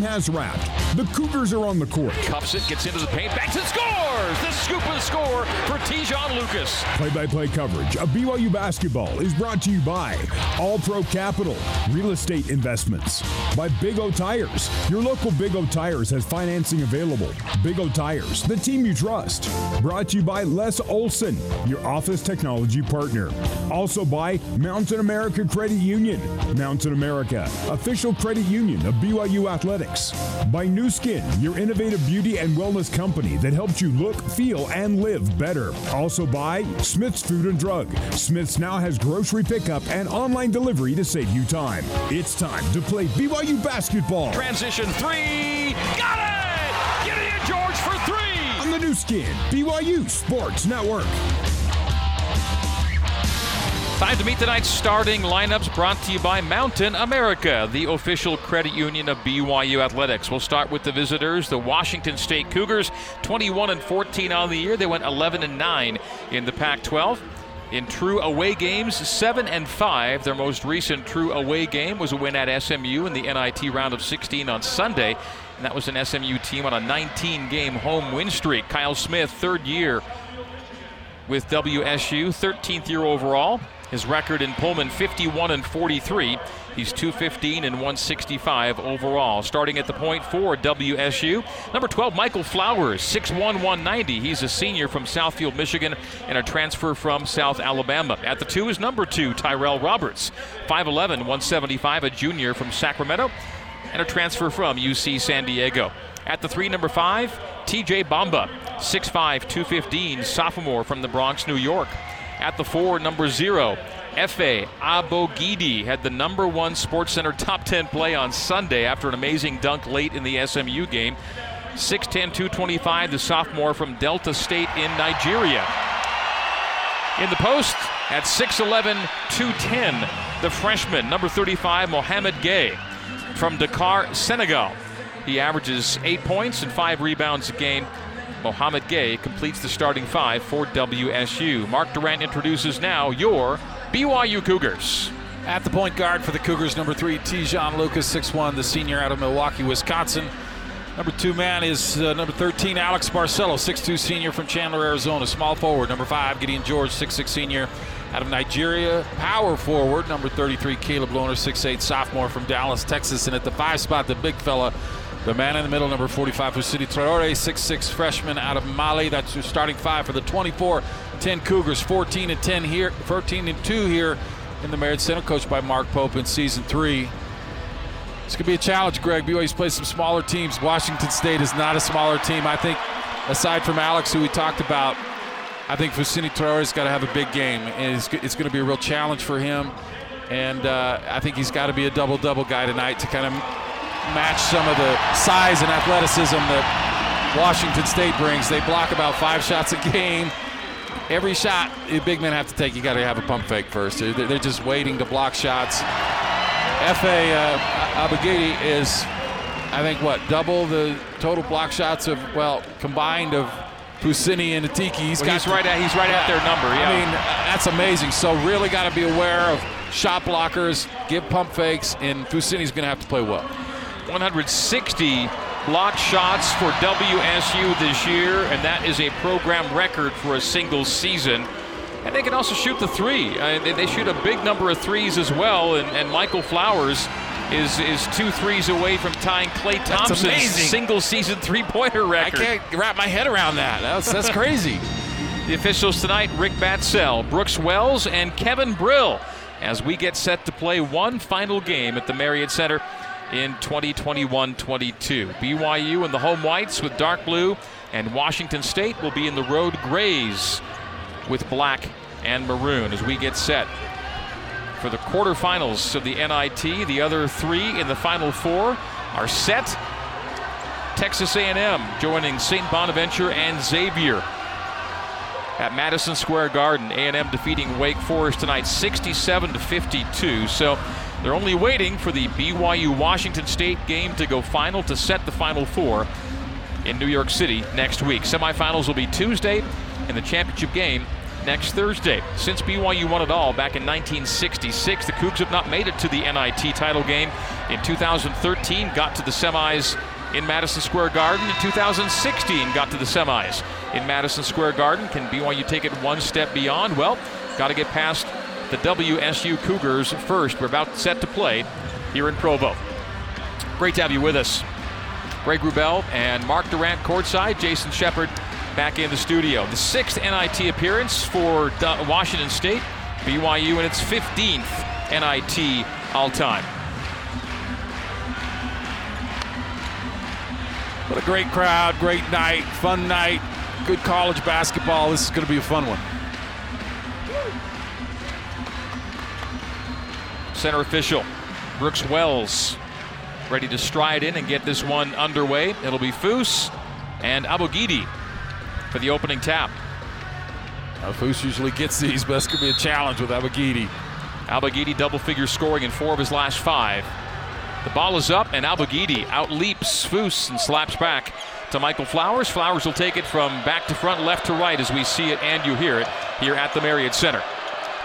has wrapped. The Cougars are on the court. Cups it, gets into the paint, backs and scores! The scoop of the score for Te'Jon Lucas. Play-by-play coverage of BYU basketball is brought to you by All Pro Capital, Real Estate Investments, by Big O Tires. Your local Big O Tires has financing available. Big O Tires, the team you trust. Brought to you by Les Olson, your office technology partner. Also by Mountain America Credit Union. Mountain America, official credit union of BYU Athletics. By Nu Skin, your innovative beauty and wellness company that helps you look, feel, and live better. Also by Smith's Food and Drug. Smith's now has grocery pickup and online delivery to save you time. It's time to play BYU basketball. Transition three, got it! Get it in, George, for three! On the Nu Skin, BYU Sports Network. Time to meet tonight's starting lineups brought to you by Mountain America, the official credit union of BYU Athletics. We'll start with the visitors, the Washington State Cougars, 21 and 14 on the year. They went 11 and 9 in the Pac 12. In true away games, 7 and 5. Their most recent true away game was a win at SMU in the NIT round of 16 on Sunday. And that was an SMU team on a 19 game home win streak. Kyle Smith, third year with WSU, 13th year overall. His record in Pullman 51 and 43. He's 215 and 165 overall. Starting at the point for WSU, number 12 Michael Flowers, 6'1", 190. He's a senior from Southfield, Michigan, and a transfer from South Alabama. At the two is number two Tyrell Roberts, 5'11", 175, a junior from Sacramento, and a transfer from UC San Diego. At the three, number five, TJ Bamba, 6'5", 215, sophomore from the Bronx, New York. At the four, number zero, Efe Abogidi had the number one SportsCenter top 10 play on Sunday after an amazing dunk late in the SMU game. 6'10, 225, the sophomore from Delta State in Nigeria. In the post, at 6'11, 210, the freshman, number 35, Mouhamed Gueye from Dakar, Senegal. He averages eight points and five rebounds a game. Mouhamed Gueye completes the starting five for WSU. Mark Durant introduces now your BYU Cougars. At the point guard for the Cougars, number three, Te'Jon Lucas, 6'1, the senior out of Milwaukee, Wisconsin. Number two man is uh, number 13, Alex Barcelo, 6'2 senior from Chandler, Arizona. Small forward, number five, Gideon George, 6'6 senior out of Nigeria. Power forward, number 33, Caleb Lohner, 6'8 sophomore from Dallas, Texas. And at the five spot, the big fella, the man in the middle, number 45, Fousseyni Traore, 6'6 freshman out of Mali. That's your starting five for the 24 10 Cougars, 14 and 10 here, 14 and 2 here in the Marriott Center, coached by Mark Pope in season three. It's going to be a challenge, Greg. BYU's played some smaller teams. Washington State is not a smaller team. I think, aside from Alex, who we talked about, I think Fousseyni Traore's got to have a big game. And it's, it's going to be a real challenge for him. And uh, I think he's got to be a double double guy tonight to kind of match some of the size and athleticism that Washington State brings. They block about five shots a game. Every shot the big men have to take, you got to have a pump fake first. They're just waiting to block shots. Efe Uh, is, I think, what, double the total block shots of, well, combined of Fousseyni and Atiki. He's, well, he's right at he's right at their number. Yeah. I mean, that's amazing. So really got to be aware of shot blockers, give pump fakes, and Fousseyni's going to have to play well. 160 block shots for WSU this year, and that is a program record for a single season. And they can also shoot the three. Uh, they, they, shoot a big number of threes as well, and, and Michael Flowers is is two threes away from tying Klay Thompson's single season three pointer record. I can't wrap my head around that. That's, that's crazy. the officials tonight Rick Batzell, Brooks Wells, and Kevin Brill as we get set to play one final game at the Marriott Center in 2021-22. BYU in the home whites with dark blue, and Washington State will be in the road grays with black and maroon as we get set for the quarterfinals of the NIT. The other three in the final four are set. Texas A&M joining St. Bonaventure and Xavier at Madison Square Garden. A&M defeating Wake Forest tonight 67 to 52. So they're only waiting for the BYU Washington State game to go final to set the Final Four in New York City next week. Semifinals will be Tuesday, and the championship game next Thursday. Since BYU won it all back in 1966, the Cougs have not made it to the NIT title game. In 2013, got to the semis in Madison Square Garden. In 2016, got to the semis in Madison Square Garden. Can BYU take it one step beyond? Well, got to get past the WSU Cougars first. We're about set to play here in Provo. Great to have you with us. Greg Wrubell and Mark Durant courtside. Jason Shepard back in the studio. The sixth NIT appearance for Washington State. BYU and its 15th NIT all time. What a great crowd, great night, fun night, good college basketball. This is going to be a fun one. Center official Brooks Wells ready to stride in and get this one underway. It'll be Foose and Abogidi for the opening tap. Now, Foose usually gets these, but going to be a challenge with Abogidi. Abogidi double figure scoring in four of his last five. The ball is up, and Abogidi outleaps Foose and slaps back to Michael Flowers. Flowers will take it from back to front, left to right as we see it and you hear it here at the Marriott Center.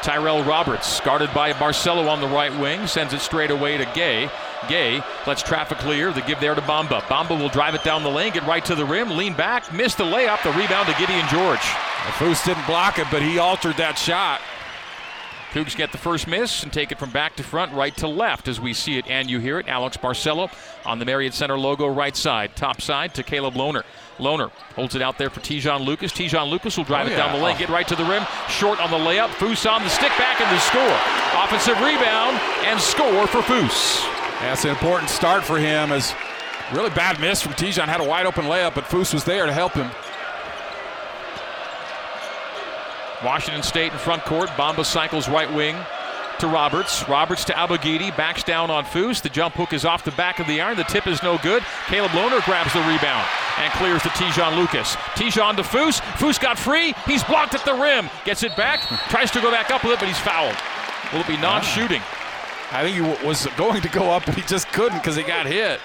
Tyrell Roberts, guarded by Barcelo on the right wing, sends it straight away to Gueye. Gueye lets traffic clear. The give there to Bamba. Bamba will drive it down the lane, get right to the rim, lean back, miss the layup. The rebound to Gideon George. Foose didn't block it, but he altered that shot. Cougs get the first miss and take it from back to front, right to left as we see it and you hear it. Alex Barcelo on the Marriott Center logo right side. Top side to Caleb Lohner. Lohner holds it out there for Te'Jon Lucas. Te'Jon Lucas will drive oh, it yeah. down the lane, get right to the rim. Short on the layup. Foose on the stick back and the score. Offensive rebound and score for Foose. That's an important start for him as really bad miss from Te'Jon. Had a wide open layup, but Foose was there to help him. Washington State in front court. Bamba cycles right wing to Roberts. Roberts to Abogidi. Backs down on Foose. The jump hook is off the back of the iron. The tip is no good. Caleb Lohner grabs the rebound and clears to Te'Jon Lucas. Te'Jon to Foose. Foose got free. He's blocked at the rim. Gets it back. Tries to go back up with it, but he's fouled. Will it be non-shooting? Ah. I think he was going to go up, but he just couldn't because he got hit.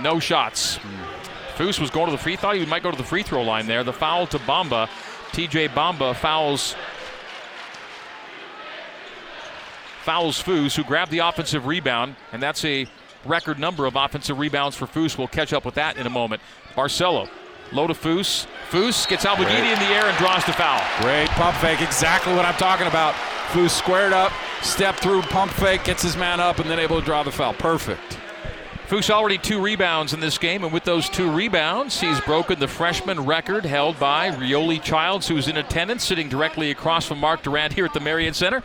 No shots. Hmm. Foose was going to the free. Thought he might go to the free throw line there. The foul to Bamba TJ Bamba fouls fouls Foose, who grabbed the offensive rebound, and that's a record number of offensive rebounds for Foose. We'll catch up with that in a moment. Barcelo, low to Foose. Foose gets Abogidi in the air and draws the foul. Great pump fake, exactly what I'm talking about. Foose squared up, step through, pump fake, gets his man up, and then able to draw the foul. Perfect. Foose already two rebounds in this game, and with those two rebounds, he's broken the freshman record held by Yoeli Childs, who's in attendance, sitting directly across from Mark Durant here at the Marriott Center.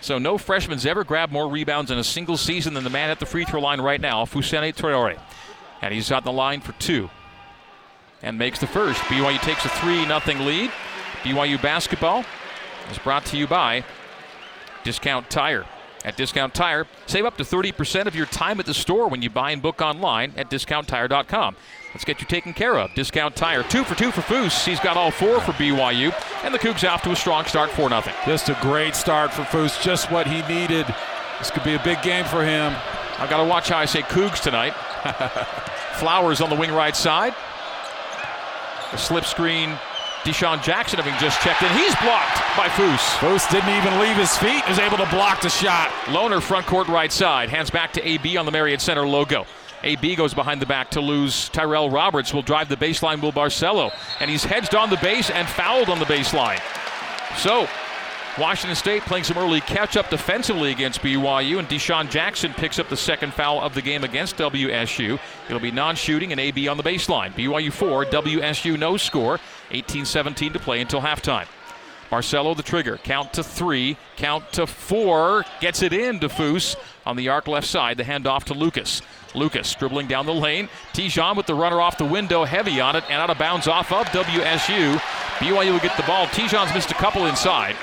So no freshman's ever grabbed more rebounds in a single season than the man at the free throw line right now, Fousseyni Traore. And he's on the line for two. And makes the first. BYU takes a 3 0 lead. BYU basketball is brought to you by Discount Tire. At Discount Tire, save up to 30% of your time at the store when you buy and book online at discounttire.com. Let's get you taken care of. Discount Tire, two for two for Foose. He's got all four for BYU, and the Cougs off to a strong start, 4 0. Just a great start for Foose, just what he needed. This could be a big game for him. I've got to watch how I say Cougs tonight. Flowers on the wing right side. A slip screen Dishon Jackson having just checked in. He's blocked by Foose. Foose didn't even leave his feet, was able to block the shot. Lohner front court right side. Hands back to AB on the Marriott Center logo. AB goes behind the back to lose. Tyrell Roberts will drive the baseline, Will Barcelo. And he's hedged on the base and fouled on the baseline. So Washington State playing some early catch up defensively against BYU, and Dishon Jackson picks up the second foul of the game against WSU. It'll be non shooting and AB on the baseline. BYU 4, WSU no score. 18 17 to play until halftime. Barcelo the trigger. Count to three. Count to four. Gets it in to Foose on the arc left side. The handoff to Lucas. Lucas dribbling down the lane. Te'Jon with the runner off the window, heavy on it, and out of bounds off of WSU. BYU will get the ball. Te'Jon's missed a couple inside.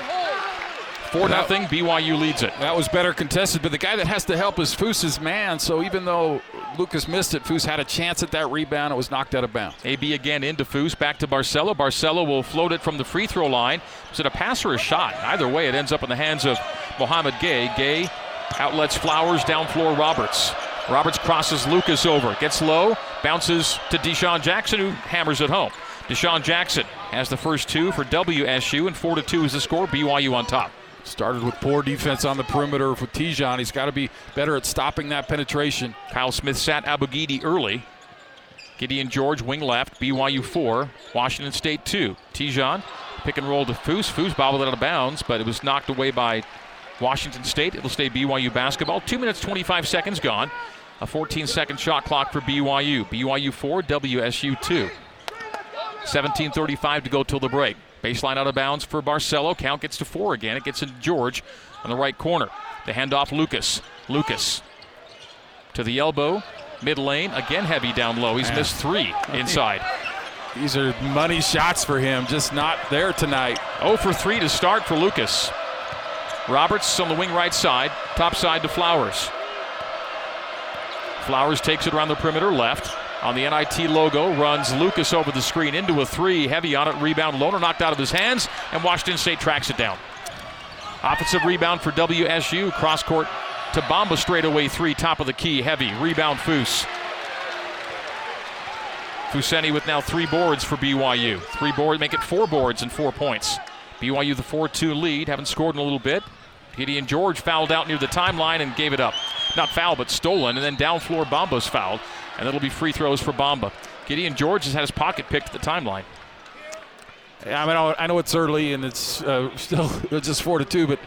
4 0. BYU leads it. That was better contested, but the guy that has to help is Foose's man. So even though Lucas missed it, Foose had a chance at that rebound. It was knocked out of bounds. AB again into Foose, back to Barcelo. Barcelo will float it from the free throw line. Is it a pass or a shot? Either way, it ends up in the hands of Mouhamed Gueye. Gueye outlets Flowers, down floor Roberts. Roberts crosses Lucas over, gets low, bounces to Dishon Jackson, who hammers it home. Dishon Jackson has the first two for WSU, and 4 to 2 is the score. BYU on top. Started with poor defense on the perimeter for Te'Jon. He's got to be better at stopping that penetration. Kyle Smith sat Abogidi early. Gideon George, wing left. BYU 4. Washington State 2. Te'Jon, pick and roll to Foose. Foose bobbled it out of bounds, but it was knocked away by Washington State. It'll stay BYU basketball. 2 minutes, 25 seconds gone. A 14 second shot clock for BYU. BYU 4, WSU 2. 17.35 to go till the break. Baseline out of bounds for Barcelo. Count gets to four again. It gets into George on the right corner. The handoff, Lucas. Lucas to the elbow, mid lane. Again, heavy down low. He's Man. missed three inside. These are money shots for him, just not there tonight. 0 for 3 to start for Lucas. Roberts on the wing right side, top side to Flowers. Flowers takes it around the perimeter left on the NIT logo, runs Lucas over the screen into a three, heavy on it, rebound, Lohner knocked out of his hands, and Washington State tracks it down. Offensive rebound for WSU, cross court to Bamba straightaway three, top of the key, heavy, rebound Foose. Fousseyni with now three boards for BYU. Three boards, make it four boards and four points. BYU the 4 2 lead, haven't scored in a little bit. Gideon George fouled out near the timeline and gave it up. Not foul, but stolen, and then down floor Bamba's fouled and it'll be free throws for Bamba. Gideon George has had his pocket picked at the timeline. I mean, I know it's early and it's uh, still just four to two, but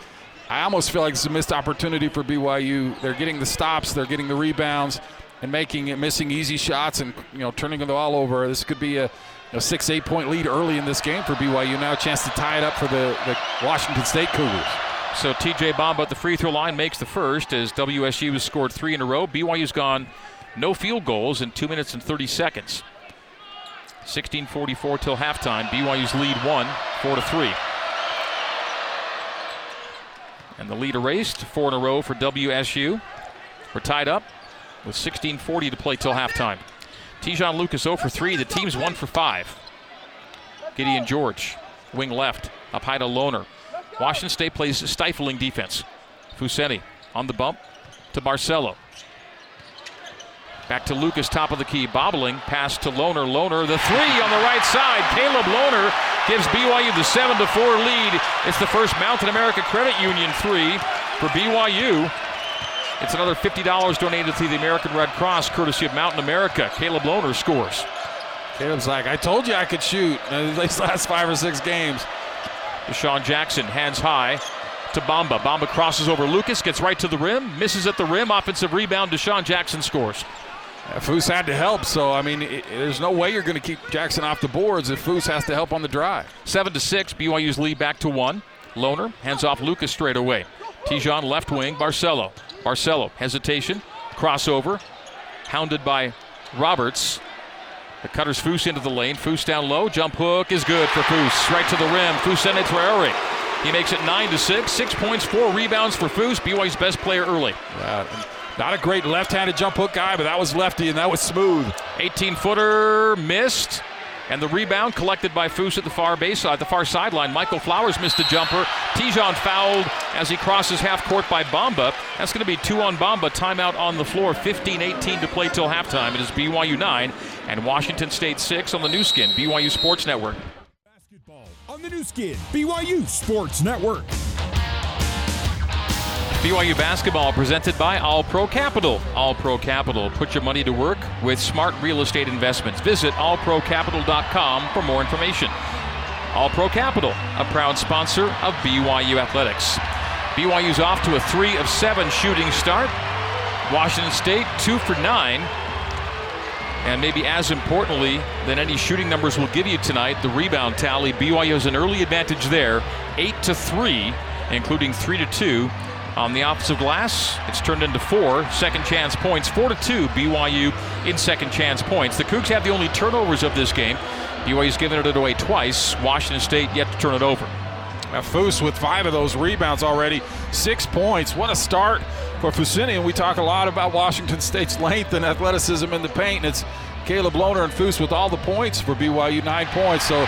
I almost feel like it's a missed opportunity for BYU. They're getting the stops, they're getting the rebounds, and making it missing easy shots and you know turning the ball over. This could be a, a six, eight point lead early in this game for BYU. Now a chance to tie it up for the, the Washington State Cougars. So TJ Bamba at the free throw line makes the first as WSU has scored three in a row. BYU's gone no field goals in 2 minutes and 30 seconds. 16:44 till halftime. BYU's lead one, 4 to 3. And the lead erased, four in a row for WSU. We're tied up with 16:40 to play till halftime. Te'Jon Lucas 0 for 3. The team's 1 for 5. Gideon George, wing left, up high to Lohner. Washington State plays stifling defense. Fousseyni on the bump to Barcelo. Back to Lucas, top of the key, bobbling. Pass to Lohner. Lohner, the three on the right side. Caleb Lohner gives BYU the 7 to 4 lead. It's the first Mountain America Credit Union three for BYU. It's another $50 donated to the American Red Cross, courtesy of Mountain America. Caleb Lohner scores. Caleb's like, I told you I could shoot these last five or six games. Dishon Jackson, hands high to Bamba. Bamba crosses over Lucas, gets right to the rim, misses at the rim. Offensive rebound. Dishon Jackson scores. Foose had to help, so I mean, it, there's no way you're going to keep Jackson off the boards if Foose has to help on the drive. Seven to six, BYU's lead back to one. Lohner hands off Lucas straight away. Te'Jon left wing, Barcelo. Barcelo hesitation, crossover, hounded by Roberts. The cutter's Foose into the lane. Foose down low. Jump hook is good for Foose. Right to the rim. Foose Traore. He makes it nine to six. Six points, four rebounds for Foose. BYU's best player early. Yeah, not a great left-handed jump hook guy, but that was lefty and that was smooth. 18-footer missed. And the rebound collected by Foose at the far base, uh, at the far sideline. Michael Flowers missed a jumper. Te'Jon fouled as he crosses half court by Bamba. That's going to be two on Bamba. Timeout on the floor. 15-18 to play till halftime. It is BYU 9 and Washington State 6 on the Nu Skin, BYU Sports Network. Basketball on the Nu Skin, BYU Sports Network. BYU basketball presented by All Pro Capital. All Pro Capital. Put your money to work with smart real estate investments. Visit allprocapital.com for more information. All Pro Capital, a proud sponsor of BYU Athletics. BYU's off to a three of seven shooting start. Washington State, two for nine. And maybe as importantly than any shooting numbers will give you tonight, the rebound tally. BYU has an early advantage there, eight to three, including three to two on the offensive glass. It's turned into four second chance points, four to two. BYU in second chance points. The Cougs have the only turnovers of this game. BYU's given it away twice. Washington State yet to turn it over. Now Foose with five of those rebounds already, six points. What a start for Fousseyni. And we talk a lot about Washington State's length and athleticism in the paint. And it's Caleb Lohner and Foose with all the points for BYU, nine points. So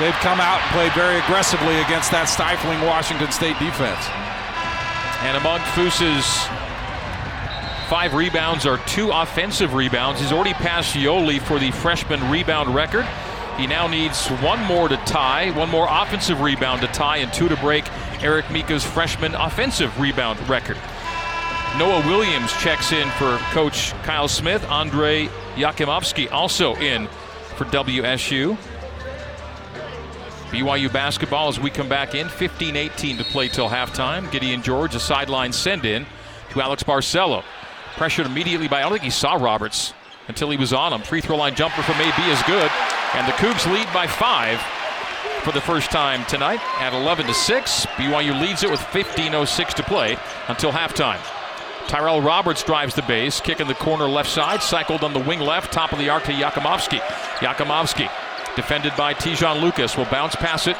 they've come out and played very aggressively against that stifling Washington State defense. And among Foose's five rebounds are two offensive rebounds. He's already passed Yoeli for the freshman rebound record. He now needs one more to tie, one more offensive rebound to tie, and two to break Eric Mika's freshman offensive rebound record. Noah Williams checks in for coach Kyle Smith. Andrej Jakimovski also in for WSU. BYU basketball as we come back in, 15 18 to play till halftime. Gideon George, a sideline send in to Alex Barcelo. Pressured immediately by, I don't think he saw Roberts until he was on him. Free throw line jumper from AB is good. And the Cougs lead by five for the first time tonight at 11 to 6. BYU leads it with 15.06 to play until halftime. Tyrell Roberts drives the base, kick in the corner left side, cycled on the wing left, top of the arc to Jakimovski. Jakimovski defended by Te'Jon Lucas, will bounce pass it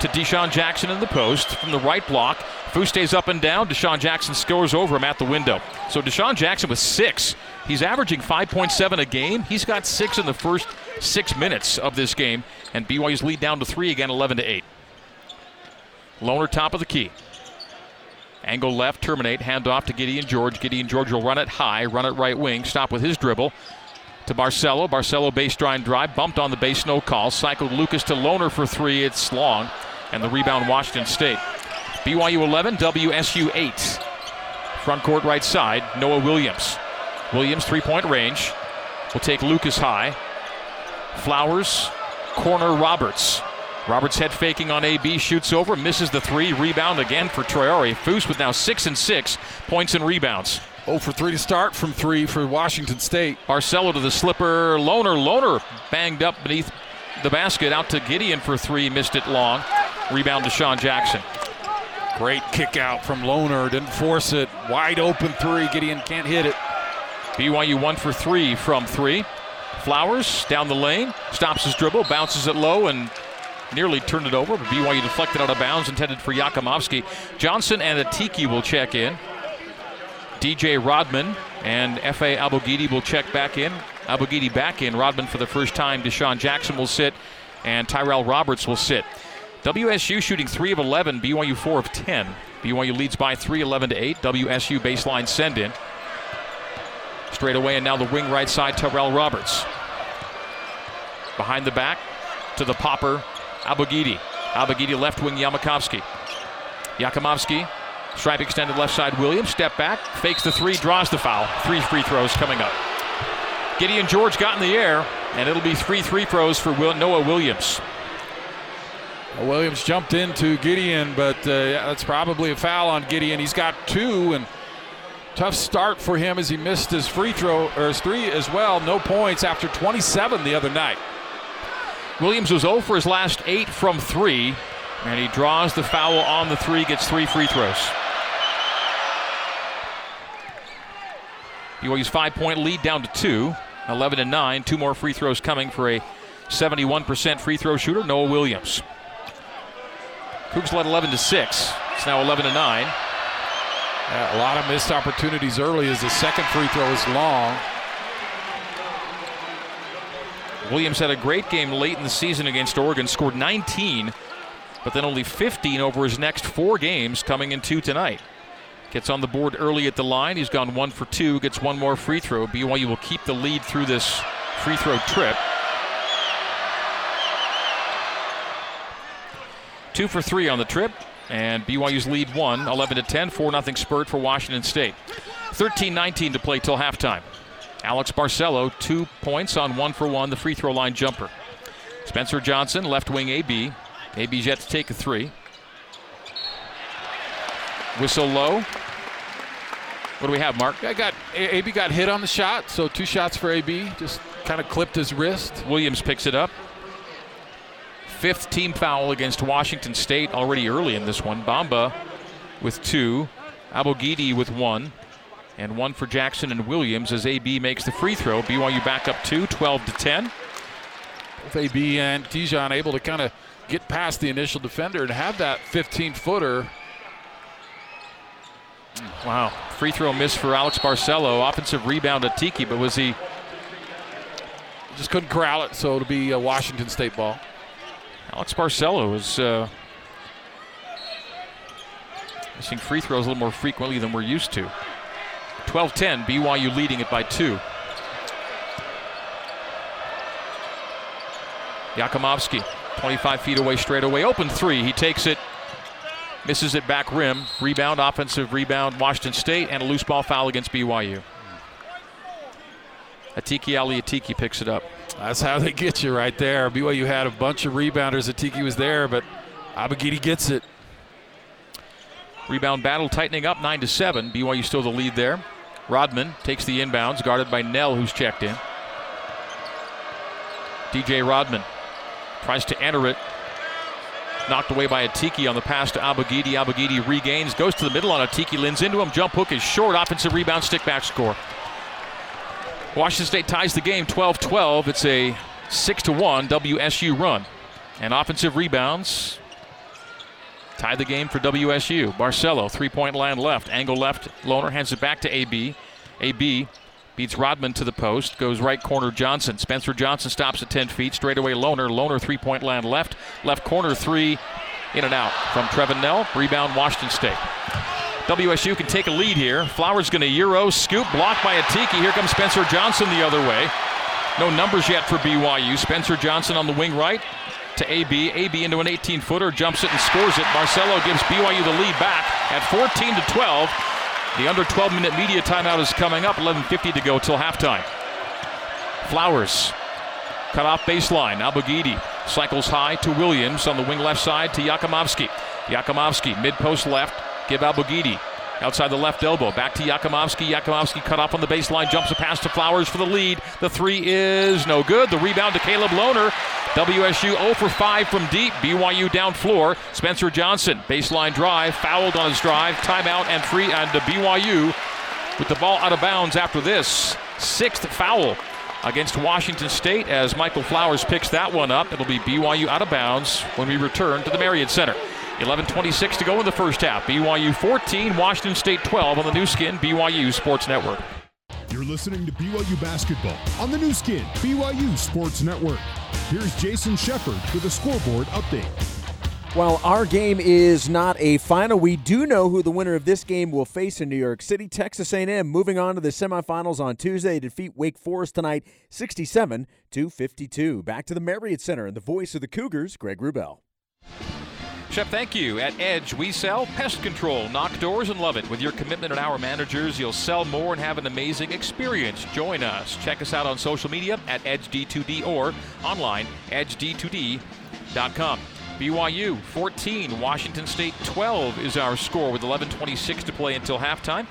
to Dishon Jackson in the post from the right block. Fu stays up and down. Dishon Jackson scores over him at the window. So Dishon Jackson with six. He's averaging 5.7 a game. He's got six in the first six minutes of this game. And BYU's lead down to three again, 11 to 8. Lohner top of the key. Angle left, terminate, hand off to Gideon George. Gideon George will run it high, run it right wing, stop with his dribble to Barcelo. Barcelo baseline drive, drive. bumped on the base, no call. Cycled Lucas to Lohner for three. It's long. And the rebound, Washington State. BYU 11, WSU 8. Front court right side, Noah Williams. Williams, three point range. Will take Lucas high. Flowers, corner Roberts. Roberts head faking on AB, shoots over, misses the three. Rebound again for Traore. Foose with now six and six points and rebounds. 0 for 3 to start from 3 for Washington State. Barcelo to the slipper. Lohner. Lohner banged up beneath the basket. Out to Gideon for three. Missed it long. Rebound to Sean Jackson. Great kick out from Lohner. Didn't force it. Wide open three. Gideon can't hit it. BYU one for three from three. Flowers down the lane. Stops his dribble. Bounces it low and nearly turned it over. But BYU deflected out of bounds. Intended for Jakimovski. Johnson and Atiki will check in. DJ Rodman and Efe Abogidi will check back in. Abogidi back in. Rodman for the first time. Dishon Jackson will sit. And Tyrell Roberts will sit. WSU shooting 3 of 11, BYU 4 of 10. BYU leads by 3, 11 to 8. WSU baseline send in. Straight away, and now the wing right side, Tyrell Roberts. Behind the back to the popper, Abogidi. Abogidi left wing, Jakimovski. Jakimovski Stripe extended left side Williams. Step back. Fakes the three. Draws the foul. Three free throws coming up. Gideon George got in the air, and it'll be three free throws for Noah Williams. Well, Williams jumped into Gideon, but uh, that's probably a foul on Gideon. He's got two, and tough start for him as he missed his free throw or his three as well. No points after 27 the other night. Williams was 0 for his last eight from three, and he draws the foul on the three, gets three free throws. BYU's five point lead down to two, 11 and 9. Two more free throws coming for a 71% free throw shooter, Noah Williams. Cougs led 11 to 6. It's now 11 to 9. Yeah, a lot of missed opportunities early as the second free throw is long. Williams had a great game late in the season against Oregon, scored 19, but then only 15 over his next four games coming in two tonight. Gets on the board early at the line. He's gone one for two, gets one more free throw. BYU will keep the lead through this free throw trip. Two for three on the trip, and BYU's lead one, 11 to 10, 4 0 spurt for Washington State. 13 19 to play till halftime. Alex Barcelo, two points on one for one, the free throw line jumper. Spencer Johnson, left wing AB. AB's yet to take a three. Whistle low. What do we have, Mark? I got AB got hit on the shot, so two shots for AB. Just kind of clipped his wrist. Williams picks it up. Fifth team foul against Washington State already early in this one. Bamba with two, Abogidi with one, and one for Jackson and Williams as AB makes the free throw. BYU back up two, 12 to 10. Both AB and Te'Jon able to kind of get past the initial defender and have that 15 footer Wow. Free throw miss for Alex Barcelo. Offensive rebound Atiki, but was he. Just couldn't corral it, so it'll be a Washington State ball. Alex Barcelo is uh, missing free throws a little more frequently than we're used to. 12 10, BYU leading it by two. Jakimovski, 25 feet away, straight away, open three. He takes it, misses it back rim. Rebound, offensive rebound, Washington State, and a loose ball foul against BYU. Atiki Ali Atiki picks it up. That's how they get you right there. BYU had a bunch of rebounders. Atiki was there, but Abogidi gets it. Rebound battle tightening up 9 to 7. BYU still the lead there. Rodman takes the inbounds, guarded by Knell, who's checked in. DJ Rodman tries to enter it. Knocked away by Atiki on the pass to Abogidi. Abogidi regains, goes to the middle on Atiki, lends into him. Jump hook is short. Offensive rebound, stick back score. Washington State ties the game 12 12. It's a 6 to 1 WSU run. And offensive rebounds tie the game for WSU. Barcelo, three point line left. Angle left. Lohner hands it back to AB. AB beats Rodman to the post. Goes right corner Johnson. Spencer Johnson stops at 10 feet. Straight away Loner Lohner three point line left. Left corner three. In and out from Trevin Knell. Rebound Washington State. WSU can take a lead here. Flowers going to Euro, scoop, blocked by Atiki. Here comes Spencer Johnson the other way. No numbers yet for BYU. Spencer Johnson on the wing right to AB. AB into an 18 footer, jumps it and scores it. Barcelo gives BYU the lead back at 14 to 12. The under 12 minute media timeout is coming up. 11.50 to go till halftime. Flowers cut off baseline. Abogidi cycles high to Williams on the wing left side to Jakimovski. Jakimovski mid post left Give Abogidi outside the left elbow. Back to Jakimovski. Jakimovski cut off on the baseline. Jumps a pass to Flowers for the lead. The three is no good. The rebound to Caleb Lohner. WSU 0 for 5 from deep. BYU down floor. Spencer Johnson, baseline drive, fouled on his drive. Timeout and free and to BYU with the ball out of bounds after this. Sixth foul against Washington State as Michael Flowers picks that one up. It'll be BYU out of bounds when we return to the Marriott Center. 11.26 to go in the first half. BYU 14, Washington State 12 on the Nu Skin BYU Sports Network. You're listening to BYU Basketball on the Nu Skin BYU Sports Network. Here's Jason Shepard with a scoreboard update. While our game is not a final, we do know who the winner of this game will face in New York City. Texas A&M moving on to the semifinals on Tuesday to defeat Wake Forest tonight, 67 to 52. Back to the Marriott Center and the voice of the Cougars, Greg Wrubell. Shep, thank you. At Edge, we sell pest control, knock doors, and love it. With your commitment and our managers, you'll sell more and have an amazing experience. Join us. Check us out on social media at EdgeD2D or online, edged2d.com. BYU 14, Washington State 12 is our score with 11:26 to play until halftime.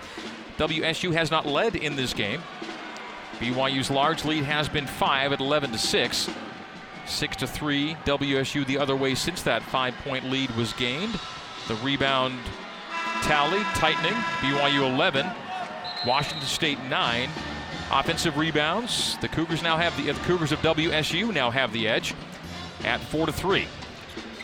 WSU has not led in this game. BYU's large lead has been 5 at 11 to 6. Six to three. WSU the other way since that five-point lead was gained. The rebound tally tightening. BYU 11, Washington State nine. Offensive rebounds. The Cougars now have the, the Cougars of WSU now have the edge at four to three.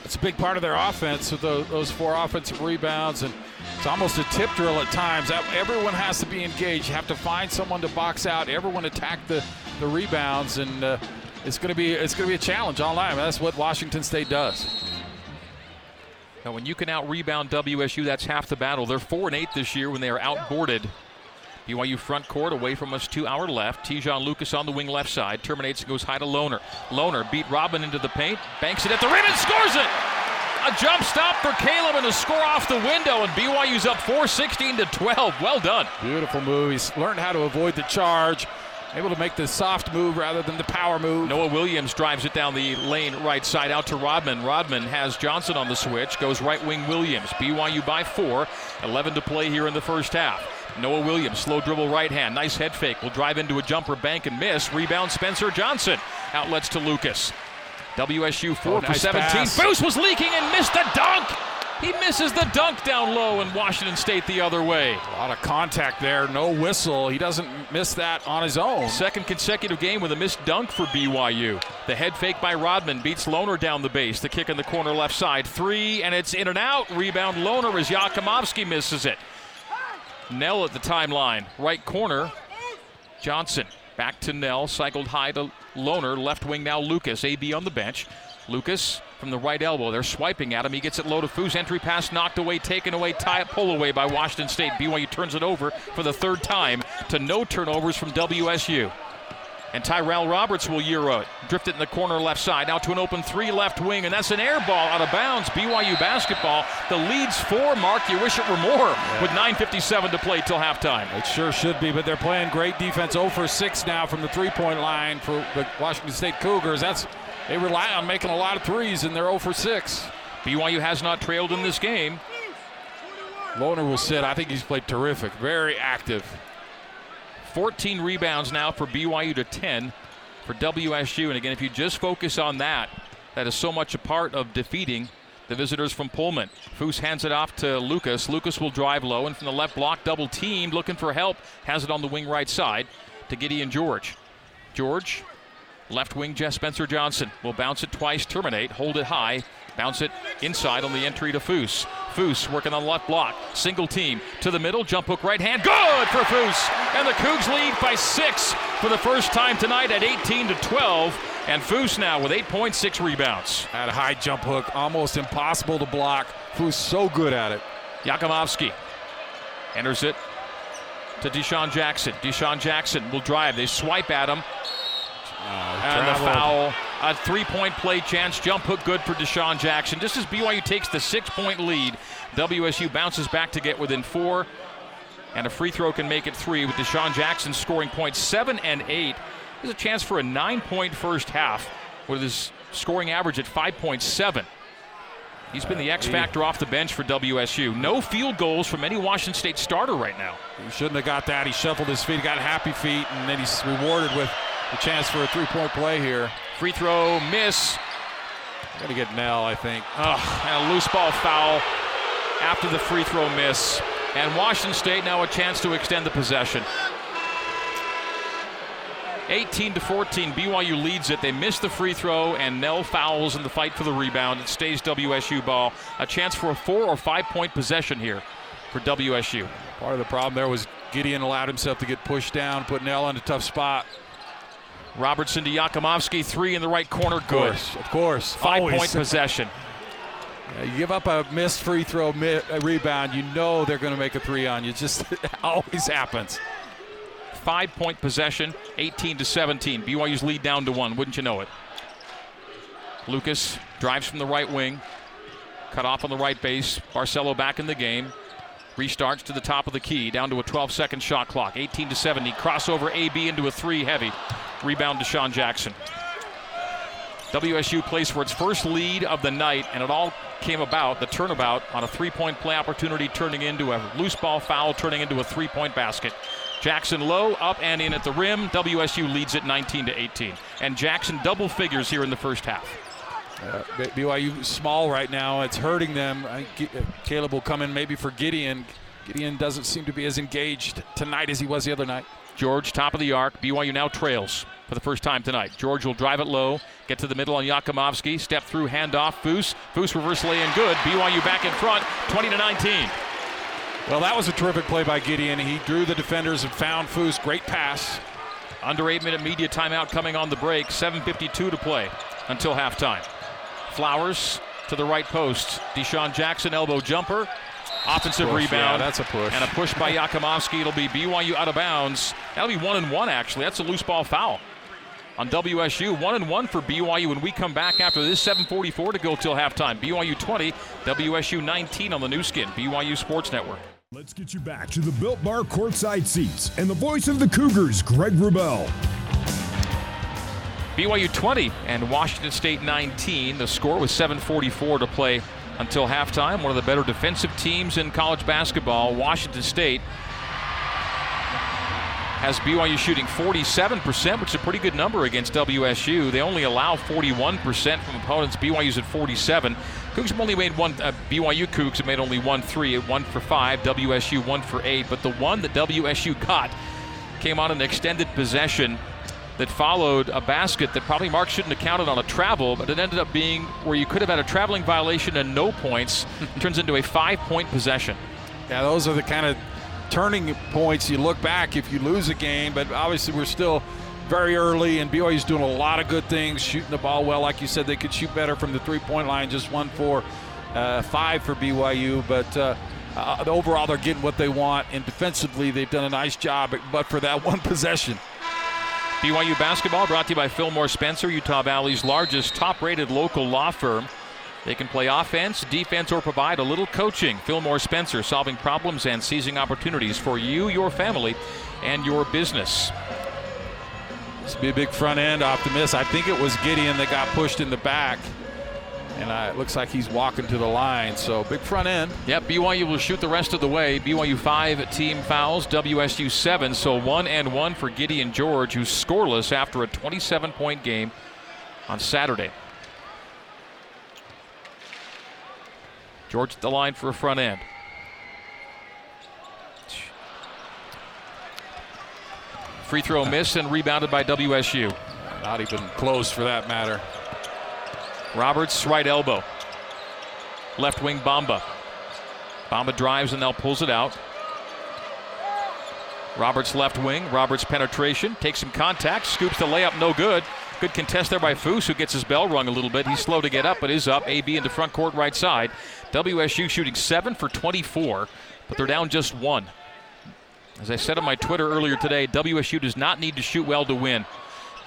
It's a big part of their offense with those four offensive rebounds, and it's almost a tip drill at times. Everyone has to be engaged. You have to find someone to box out. Everyone attack the, the rebounds, and uh, it's going to be it's going to be a challenge all night. That's what Washington State does. Now, when you can out rebound WSU, that's half the battle. They're four and eight this year when they are outboarded. BYU front court away from us to our left. Te'Jon Lucas on the wing left side. Terminates and goes high to Lohner. Lohner beat Robin into the paint. Banks it at the rim and scores it. A jump stop for Caleb and a score off the window. And BYU's up 416 to 12. Well done. Beautiful move. He's learned how to avoid the charge. Able to make the soft move rather than the power move. Noah Williams drives it down the lane right side out to Rodman. Rodman has Johnson on the switch, goes right wing Williams. BYU by four. 11 to play here in the first half. Noah Williams, slow dribble right hand. Nice head fake. Will drive into a jumper bank and miss. Rebound Spencer Johnson. Outlets to Lucas. WSU 4 oh, for 17. Pass. Boost was leaking and missed the dunk. He misses the dunk down low, in Washington State the other way. A lot of contact there, no whistle. He doesn't miss that on his own. Second consecutive game with a missed dunk for BYU. The head fake by Rodman beats Lohner down the base. The kick in the corner left side. Three, and it's in and out. Rebound Lohner as Jakimovski misses it. Knell at the timeline. Right corner. Johnson back to Knell, Cycled high to Lohner. Left wing now Lucas. AB on the bench. Lucas from the right elbow. They're swiping at him. He gets it low to Foose. Entry pass knocked away, taken away, tie pull away by Washington State. BYU turns it over for the third time to no turnovers from WSU. And Tyrell Roberts will euro it. Drift it in the corner left side. Now to an open three left wing, and that's an air ball out of bounds. BYU basketball. The lead's four, Mark. You wish it were more yeah. with 9.57 to play till halftime. It sure should be, but they're playing great defense. 0 for 6 now from the three point line for the Washington State Cougars. That's They rely on making a lot of threes, and they're 0 for 6. BYU has not trailed in this game. Lohner will sit. I think he's played terrific, very active. 14 rebounds now for BYU to 10 for WSU. And again, if you just focus on that, that is so much a part of defeating the visitors from Pullman. Foose hands it off to Lucas. Lucas will drive low, and from the left block, double teamed, looking for help. Has it on the wing right side to Gideon George. George, left wing, Jeff Spencer Johnson will bounce it twice, terminate, hold it high, bounce it inside on the entry to Foose. Foose working on the left block. Single team to the middle. Jump hook right hand. Good for Foose. And the Cougs lead by six for the first time tonight at 18 to 12. And Foose now with 8.6 rebounds. At a high jump hook, almost impossible to block. Foose so good at it. Jakimovski enters it to Dishon Jackson. Dishon Jackson will drive. They swipe at him. Uh, and the foul. A three point play chance. Jump hook good for Dishon Jackson. Just as BYU takes the six point lead, WSU bounces back to get within four. And a free throw can make it three with Dishon Jackson scoring points seven and eight. There's a chance for a nine point first half with his scoring average at 5.7. He's been the X factor off the bench for WSU. No field goals from any Washington State starter right now. He shouldn't have got that. He shuffled his feet, got happy feet, and then he's rewarded with a chance for a three-point play here. Free throw miss. To get Knell, I think. Oh, and a loose ball foul after the free throw miss. And Washington State now a chance to extend the possession. 18 to 14, BYU leads it. They miss the free throw, and Knell fouls in the fight for the rebound. It stays WSU ball. A chance for a four or five point possession here for WSU. Part of the problem there was Gideon allowed himself to get pushed down, put Knell in a tough spot. Robertson to Jakimovski, three in the right corner, good. Of course, of course. Five Always. point possession. Yeah, you give up a missed free throw mi- rebound, you know they're going to make a three on you. Just always happens. Five point possession, 18 to 17. BYU's lead down to one, wouldn't you know it? Lucas drives from the right wing, cut off on the right base. Barcelo back in the game. Restarts to the top of the key, down to a 12 second shot clock. 18 to 70. Crossover AB into a three heavy. Rebound to Sean Jackson. WSU plays for its first lead of the night, and it all came about, the turnabout, on a three point play opportunity turning into a loose ball foul, turning into a three point basket. Jackson low, up and in at the rim. WSU leads it 19 to 18. And Jackson double figures here in the first half. Uh, BYU small right now. It's hurting them. Uh, Caleb will come in maybe for Gideon. Gideon doesn't seem to be as engaged tonight as he was the other night. George, top of the arc. BYU now trails for the first time tonight. George will drive it low, get to the middle on Jakimovski, step through, handoff, Foose. Foose reverse lay in good. BYU back in front, 20 to 19. Well, that was a terrific play by Gideon. He drew the defenders and found Foose. Great pass. Under eight minute media timeout coming on the break. 7.52 to play until halftime. Flowers to the right post. Dishon Jackson elbow jumper. Offensive push, rebound. Yeah, that's a push. And a push by Jakimovski. It'll be BYU out of bounds. That'll be one and one, actually. That's a loose ball foul on WSU. One and one for BYU when we come back after this 7:44 to go till halftime. BYU 20, WSU 19 on the Nu Skin, BYU Sports Network. Let's get you back to the Built Bar courtside seats and the voice of the Cougars, Greg Wrubell. BYU 20 and Washington State 19. The score was 7:44 to play until halftime. One of the better defensive teams in college basketball, Washington State, has BYU shooting 47%, which is a pretty good number against WSU. They only allow 41% from opponents. BYU's at 47. Cougs have only made one. Uh, BYU Cougs have made only one three, one for five. WSU one for eight. But the one that WSU caught came on an extended possession that followed a basket that probably Mark shouldn't have counted on a travel, but it ended up being where you could have had a traveling violation and no points. turns into a five point possession. Yeah, those are the kind of turning points you look back if you lose a game, but obviously we're still very early, and BYU's doing a lot of good things, shooting the ball well. Like you said, they could shoot better from the three point line, just one for uh, five for BYU, but. Uh, uh, overall, they're getting what they want, and defensively, they've done a nice job, but for that one possession. BYU basketball brought to you by Fillmore Spencer, Utah Valley's largest top rated local law firm. They can play offense, defense, or provide a little coaching. Fillmore Spencer, solving problems and seizing opportunities for you, your family, and your business. This will be a big front end optimist. I think it was Gideon that got pushed in the back. And uh, it looks like he's walking to the line. So big front end. Yep, BYU will shoot the rest of the way. BYU five team fouls, WSU seven. So one and one for Gideon George, who's scoreless after a 27 point game on Saturday. George at the line for a front end. Free throw miss and rebounded by WSU. Not even close for that matter. Roberts, right elbow. Left wing Bamba. Bamba drives and now pulls it out. Roberts left wing. Roberts penetration. Takes some contact. Scoops the layup. No good. Good contest there by Foose, who gets his bell rung a little bit. He's slow to get up, but is up. AB into front court right side. WSU shooting 7 for 24, but they're down just one. As I said on my Twitter earlier today, WSU does not need to shoot well to win.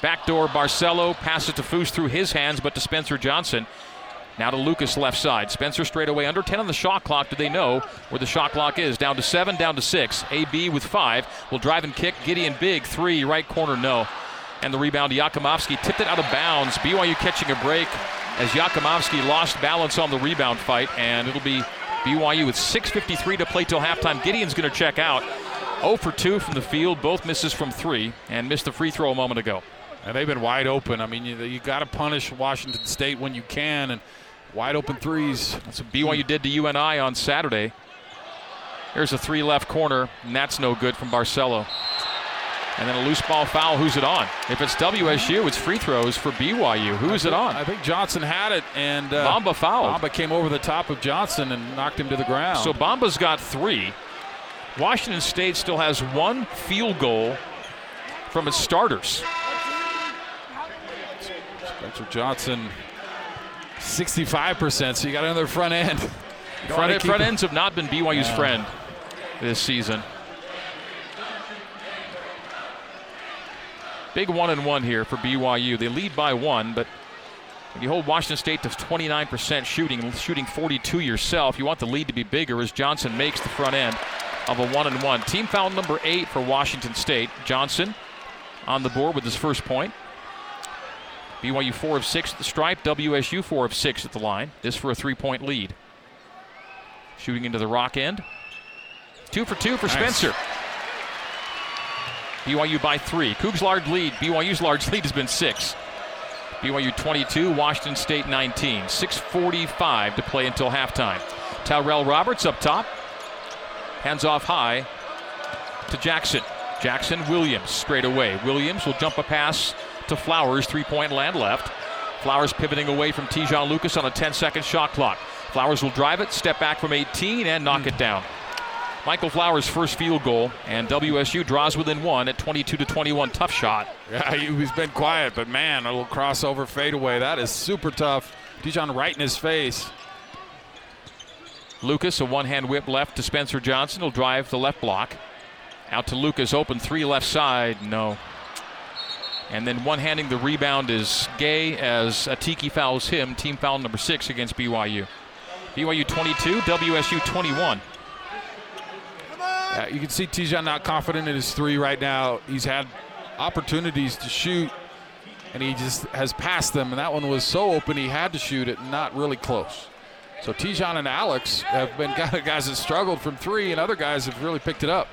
Backdoor Barcelo passes to Foose through his hands, but to Spencer Johnson. Now to Lucas left side. Spencer straight away under 10 on the shot clock. Do they know where the shot clock is? Down to seven, down to six. AB with five will drive and kick. Gideon big three, right corner no. And the rebound, Jakimovski tipped it out of bounds. BYU catching a break as Jakimovski lost balance on the rebound fight, and it'll be BYU with 6.53 to play till halftime. Gideon's going to check out. 0 for 2 from the field, both misses from three, and missed the free throw a moment ago. And they've been wide open. I mean, you, you got to punish Washington State when you can, and wide open threes. That's what BYU did to UNI on Saturday. Here's a three left corner, and that's no good from Barcelo. And then a loose ball foul. Who's it on? If it's WSU, it's free throws for BYU. Who is it on? I think Johnson had it, and uh, Bamba fouled. Bamba came over the top of Johnson and knocked him to the ground. So Bamba's got three. Washington State still has one field goal from its starters. Spencer Johnson, 65%, so you got another front end. Front, end, front ends have not been BYU's yeah. friend this season. Big one and one here for BYU. They lead by one, but when you hold Washington State to 29% shooting, shooting 42 yourself, you want the lead to be bigger as Johnson makes the front end of a one and one. Team foul number eight for Washington State. Johnson on the board with his first point. BYU four of six at the stripe. WSU four of six at the line. This for a three-point lead. Shooting into the rock end. Two for two for nice. Spencer. BYU by three. Cougs' large lead. BYU's large lead has been six. BYU 22, Washington State 19. 6.45 to play until halftime. Tyrell Roberts up top. Hands off high to Jackson. Jackson Williams straight away. Williams will jump a pass to Flowers. Three point land left. Flowers pivoting away from Te'Jon Lucas on a 10 second shot clock. Flowers will drive it, step back from 18, and knock it down. Michael Flowers' first field goal, and WSU draws within one at 22 to 21. Tough shot. Yeah, he's been quiet, but man, a little crossover fadeaway. That is super tough. Te'Jon right in his face. Lucas, a one hand whip left to Spencer Johnson. He'll drive the left block. Out to Lucas, open three left side. No. And then one handing the rebound is Gueye as Atiki fouls him. Team foul number six against BYU. BYU 22, WSU 21. Uh, you can see Te'Jon not confident in his three right now. He's had opportunities to shoot, and he just has passed them. And that one was so open he had to shoot it, not really close. So Te'Jon and Alex have been kind of guys that struggled from three, and other guys have really picked it up.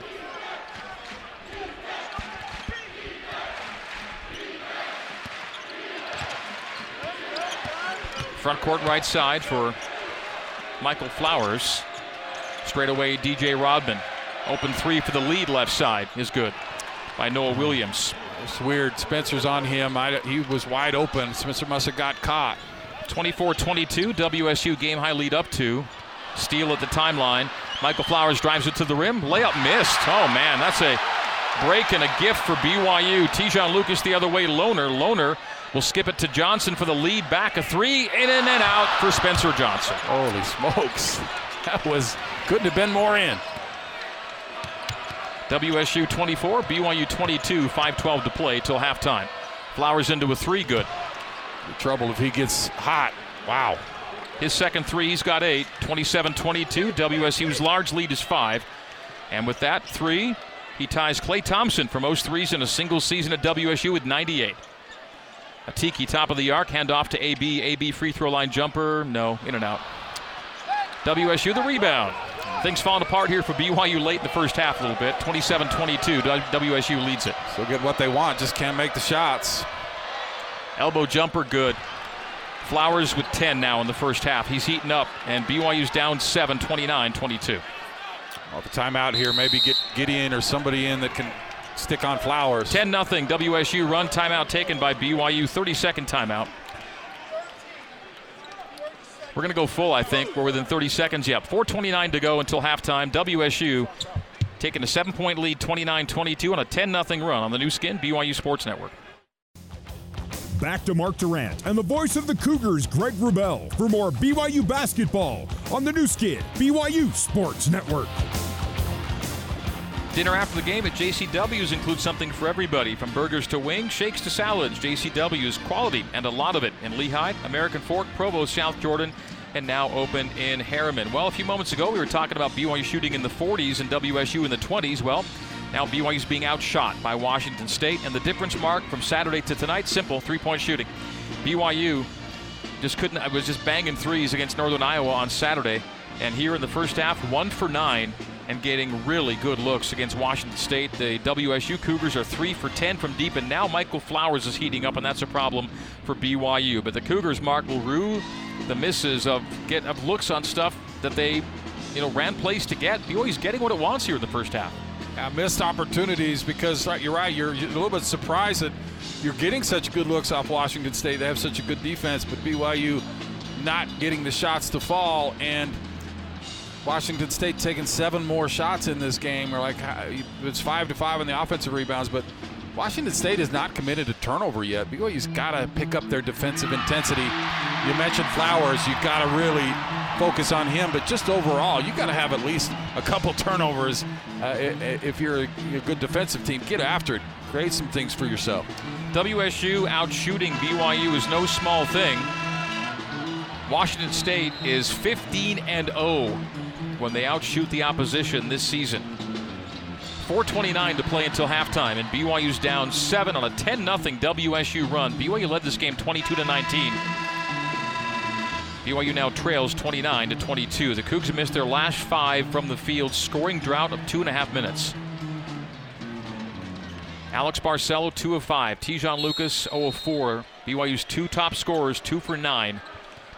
Front court right side for Michael Flowers. Straight away, DJ Rodman. Open three for the lead left side is good by Noah Williams. It's weird. Spencer's on him. I, he was wide open. Spencer must have got caught. 24-22, WSU game high lead up to. Steal at the timeline. Michael Flowers drives it to the rim. Layup missed. Oh man, that's a break and a gift for BYU. Te'Jon Lucas the other way. Lohner. Lohner will skip it to Johnson for the lead. Back a three. In and then out for Spencer Johnson. Holy smokes. That was couldn't have been more in. WSU 24, BYU 22, 5-12 to play till halftime. Flowers into a three, good. The trouble if he gets hot. Wow. His second three, he's got eight, 27-22. WSU's large lead is five. And with that three, he ties Klay Thompson for most threes in a single season at WSU with 98. Atiki top of the arc, handoff to AB. AB free throw line jumper, no, in and out. WSU the rebound. Things falling apart here for BYU late in the first half a little bit. 27 22. WSU leads it. Still get what they want, just can't make the shots. Elbow jumper, good. Flowers with 10 now in the first half. He's heating up, and BYU's down 7, 29 22. Well, the timeout here, maybe get Gideon or somebody in that can stick on Flowers. 10 0 WSU run timeout taken by BYU. 30 second timeout. We're going to go full, I think. We're within 30 seconds. Yep. 4.29 to go until halftime. WSU taking a seven point lead, 29 22, on a 10 0 run on the Nu Skin, BYU Sports Network. Back to Mark Durant and the voice of the Cougars, Greg Wrubell, for more BYU basketball on the Nu Skin, BYU Sports Network. Dinner after the game at JCW's includes something for everybody from burgers to wings, shakes to salads. JCW's quality and a lot of it in Lehi, American Fork, Provo, South Jordan, and now open in Herriman. Well, a few moments ago we were talking about BYU shooting in the 40s and WSU in the 20s. Well, now BYU's being outshot by Washington State, and the difference mark from Saturday to tonight, simple, three-point shooting. BYU just couldn't, I was just banging threes against Northern Iowa on Saturday, and here in the first half, one for nine and getting really good looks against Washington State. The WSU Cougars are three for 10 from deep, and now Michael Flowers is heating up, and that's a problem for BYU. But the Cougars, Mark, will rue the misses of get of looks on stuff that they, you know, ran plays to get. BYU's getting what it wants here in the first half. Yeah, missed opportunities because you're right. You're, you're a little bit surprised that you're getting such good looks off Washington State. They have such a good defense, but BYU not getting the shots to fall and Washington State taking seven more shots in this game. Or like uh, it's five to five on the offensive rebounds, but Washington State is not committed to turnover yet. BYU's got to pick up their defensive intensity. You mentioned Flowers. You got to really focus on him, but just overall, you got to have at least a couple turnovers uh, if you're a, good defensive team. Get after it. Create some things for yourself. WSU out shooting BYU is no small thing. Washington State is 15 and 0 when they outshoot the opposition this season. 4.29 to play until halftime, and BYU's down 7 on a 10 0 WSU run. BYU led this game 22 to 19. BYU now trails 29 to 22. The Cougs have missed their last five from the field, scoring drought of two and a half minutes. Alex Barcelo, 2 of 5. Te'Jon Lucas, 0 of 4. BYU's two top scorers, 2 for 9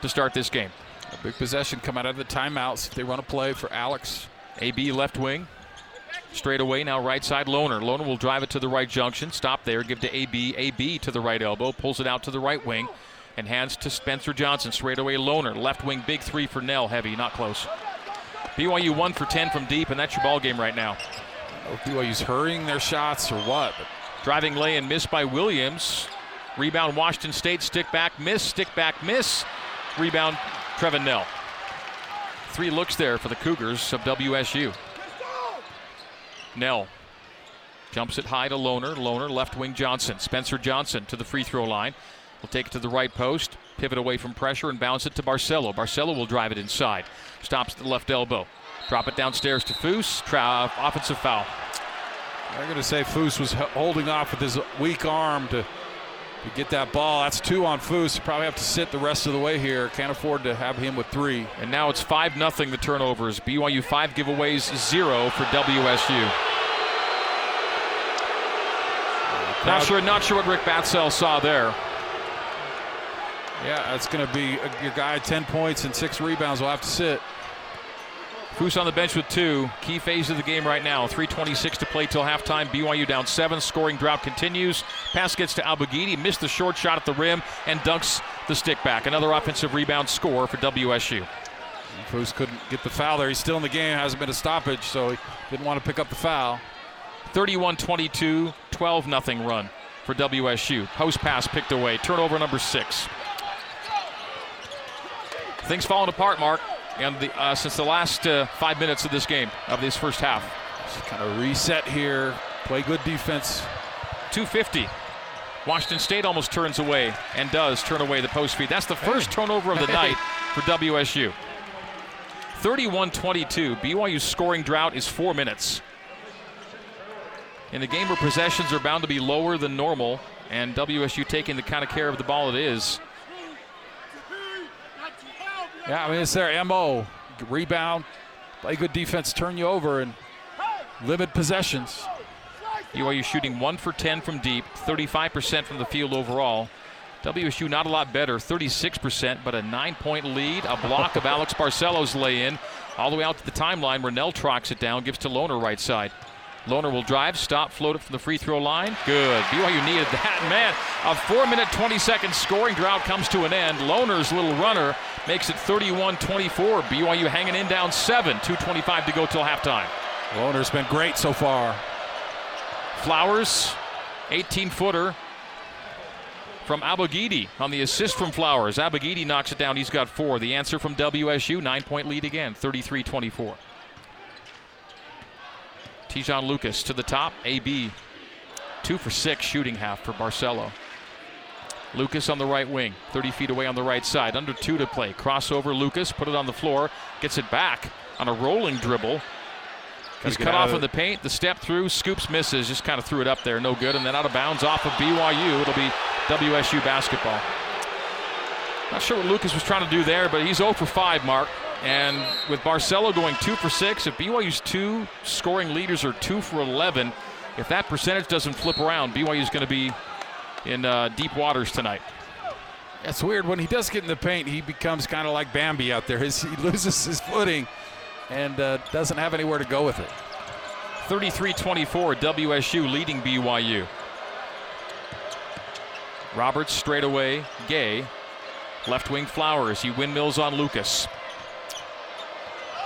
to start this game. A big possession come out of the timeouts. If they run a play for Alex. AB left wing. Straight away now right side Lohner. Lohner will drive it to the right junction. Stop there. Give to AB. AB to the right elbow. Pulls it out to the right wing. And hands to Spencer Johnson. Straight away Lohner. Left wing big three for Knell. Heavy. Not close. BYU 1 for 10 from deep, and that's your ball game right now. Oh, BYU's hurrying their shots or what? Driving lay and miss by Williams. Rebound Washington State. Stick back miss. Stick back miss. Rebound Trevin Knell. Three looks there for the Cougars of WSU. Knell jumps it high to Lohner. Lohner left wing Johnson. Spencer Johnson to the free throw line. Will take it to the right post, pivot away from pressure, and bounce it to Barcelo. Barcelo will drive it inside. Stops at the left elbow. Drop it downstairs to Foose. Tra- offensive foul. I'm going to say Foose was holding off with his weak arm to to get that ball. That's two on Foose. You probably have to sit the rest of the way here. Can't afford to have him with three. And now it's 5 0 the turnovers. BYU five giveaways, zero for WSU. Not sure, not sure what Rick Batzell saw there. Yeah, that's going to be a, your guy 10 points and six rebounds will have to sit. Foose on the bench with two. Key phase of the game right now. 3.26 to play till halftime. BYU down seven. Scoring drought continues. Pass gets to Abogidi. Missed the short shot at the rim and dunks the stick back. Another offensive rebound score for WSU. Foose couldn't get the foul there. He's still in the game. Hasn't been a stoppage, so he didn't want to pick up the foul. 31 22, 12 0 run for WSU. Post pass picked away. Turnover number six. Things falling apart, Mark and the, uh, since the last uh, five minutes of this game, of this first half. Just kind of reset here, play good defense. 250. Washington State almost turns away and does turn away the post feed. That's the first turnover of the night for WSU. 31 22. BYU's scoring drought is four minutes. In a game where possessions are bound to be lower than normal, and WSU taking the kind of care of the ball it is. Yeah, I mean, it's their MO. Rebound, play good defense, turn you over, and limit possessions. BYU shooting 1 for 10 from deep, 35% from the field overall. WSU not a lot better, 36%, but a nine point lead. A block of Alex Barcelo's lay in. All the way out to the timeline where Knell trocks it down, gives to Lohner right side. Lohner will drive, stop, float it from the free throw line. Good. BYU needed that. Man, a four minute, 20 second scoring drought comes to an end. Lohner's little runner makes it 31 24. BYU hanging in down seven, 2.25 to go till halftime. Lohner's been great so far. Flowers, 18 footer from Abogidi on the assist from Flowers. Abogidi knocks it down. He's got four. The answer from WSU, nine point lead again, 33 24. Te'Jon Lucas to the top. AB, two for six shooting half for Barcelo. Lucas on the right wing, 30 feet away on the right side. Under two to play. Crossover, Lucas, put it on the floor, gets it back on a rolling dribble. He's cut off in the paint. The step through, scoops, misses. Just kind of threw it up there. No good. And then out of bounds off of BYU. It'll be WSU basketball. Not sure what Lucas was trying to do there, but he's 0 for 5, Mark. And with Barcelo going 2 for 6, if BYU's two scoring leaders are 2 for 11, if that percentage doesn't flip around, BYU's going to be in uh, deep waters tonight. That's weird. When he does get in the paint, he becomes kind of like Bambi out there. His, he loses his footing and uh, doesn't have anywhere to go with it. 33 24, WSU leading BYU. Roberts straight away, Gueye. Left wing Flowers. He windmills on Lucas.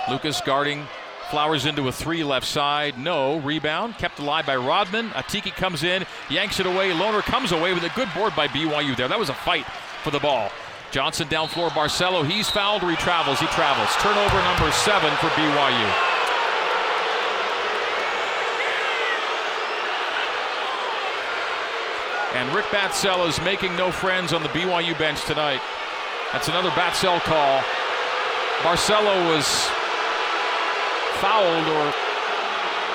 Lucas guarding Flowers into a three left side. No. Rebound kept alive by Rodman. Atiki comes in, yanks it away. Lohner comes away with a good board by BYU there. That was a fight for the ball. Johnson down floor. Barcelo. He's fouled he travels. He travels. Turnover number seven for BYU. And Rick Batzell is making no friends on the BYU bench tonight. That's another Batzell call. Barcelo was fouled or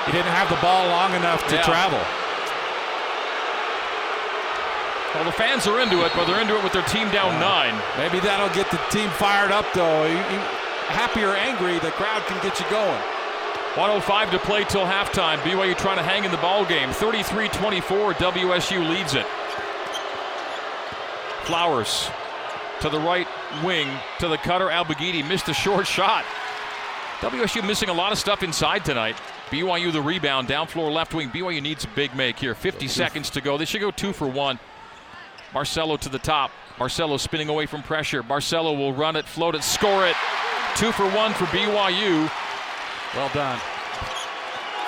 he didn't have the ball long enough to Yeah. travel. well the fans are into it, but they're into it with their team down nine. Maybe that'll get the team fired up, though. You- you- happy or angry, the crowd can get you going. 105 to play till halftime. BYU trying to hang in the ball game. 33-24, WSU leads it. Flowers to the right wing to the cutter. Abogidi missed a short shot. WSU missing a lot of stuff inside tonight. BYU the rebound, down floor left wing. BYU needs a big make here. 50 seconds to go. They should go two for one. Barcelo to the top. Barcelo spinning away from pressure. Barcelo will run it, float it, score it. Two for one for BYU. Well done.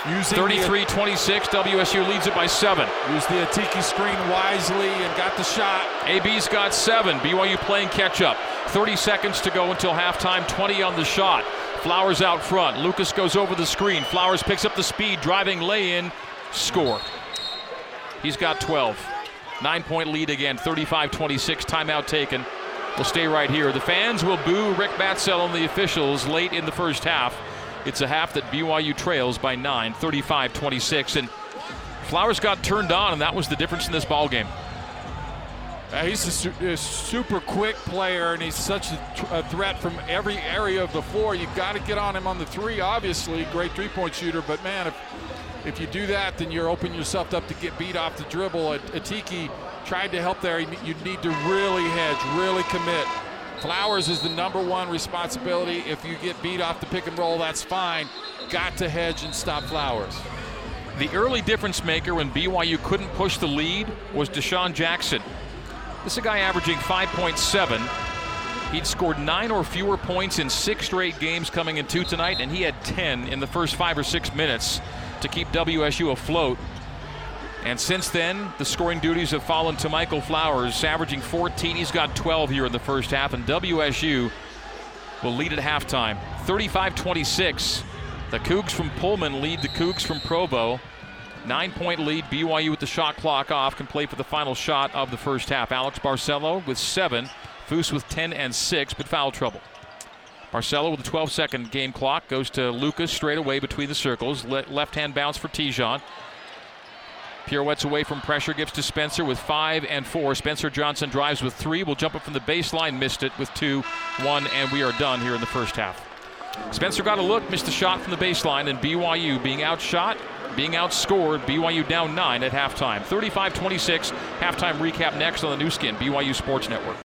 Using 33 26. WSU leads it by seven. Used the Atiki screen wisely and got the shot. AB's got seven. BYU playing catch up. 30 seconds to go until halftime. 20 on the shot. Flowers out front. Lucas goes over the screen. Flowers picks up the speed, driving lay in, score. He's got 12. Nine point lead again. 35 26. Timeout taken. We'll stay right here. The fans will boo Rick Batzell and the officials late in the first half. It's a half that BYU trails by nine, 35 26. And Flowers got turned on, and that was the difference in this ball game. Uh, he's a, su- a super quick player, and he's such a, a threat from every area of the floor. You've got to get on him on the three, obviously. Great three point shooter, but man, if, if you do that, then you're opening yourself up to get beat off the dribble. Atiki tried to help there. You need to really hedge, really commit. Flowers is the number one responsibility. If you get beat off the pick and roll, that's fine. Got to hedge and stop Flowers. The early difference maker when BYU couldn't push the lead was Dishon Jackson. This is a guy averaging 5.7. He'd scored nine or fewer points in six straight games coming into tonight, and he had 10 in the first five or six minutes to keep WSU afloat. And since then, the scoring duties have fallen to Michael Flowers, averaging 14. He's got 12 here in the first half, and WSU will lead at halftime. 35 26. The Cougs from Pullman lead the Cougs from Provo. Nine point lead. BYU with the shot clock off can play for the final shot of the first half. Alex Barcelo with seven. Foose with 10 and 6, but foul trouble. Barcelo with a 12 second game clock goes to Lucas straight away between the circles. Le- left hand bounce for Te'Jon. Pirouettes away from pressure, gives to Spencer with five and four. Spencer Johnson drives with three, will jump up from the baseline, missed it with two, one, and we are done here in the first half. Spencer got a look, missed a shot from the baseline, and BYU being outshot, being outscored. BYU down nine at halftime. 35 26. Halftime recap next on the Nu Skin, BYU Sports Network.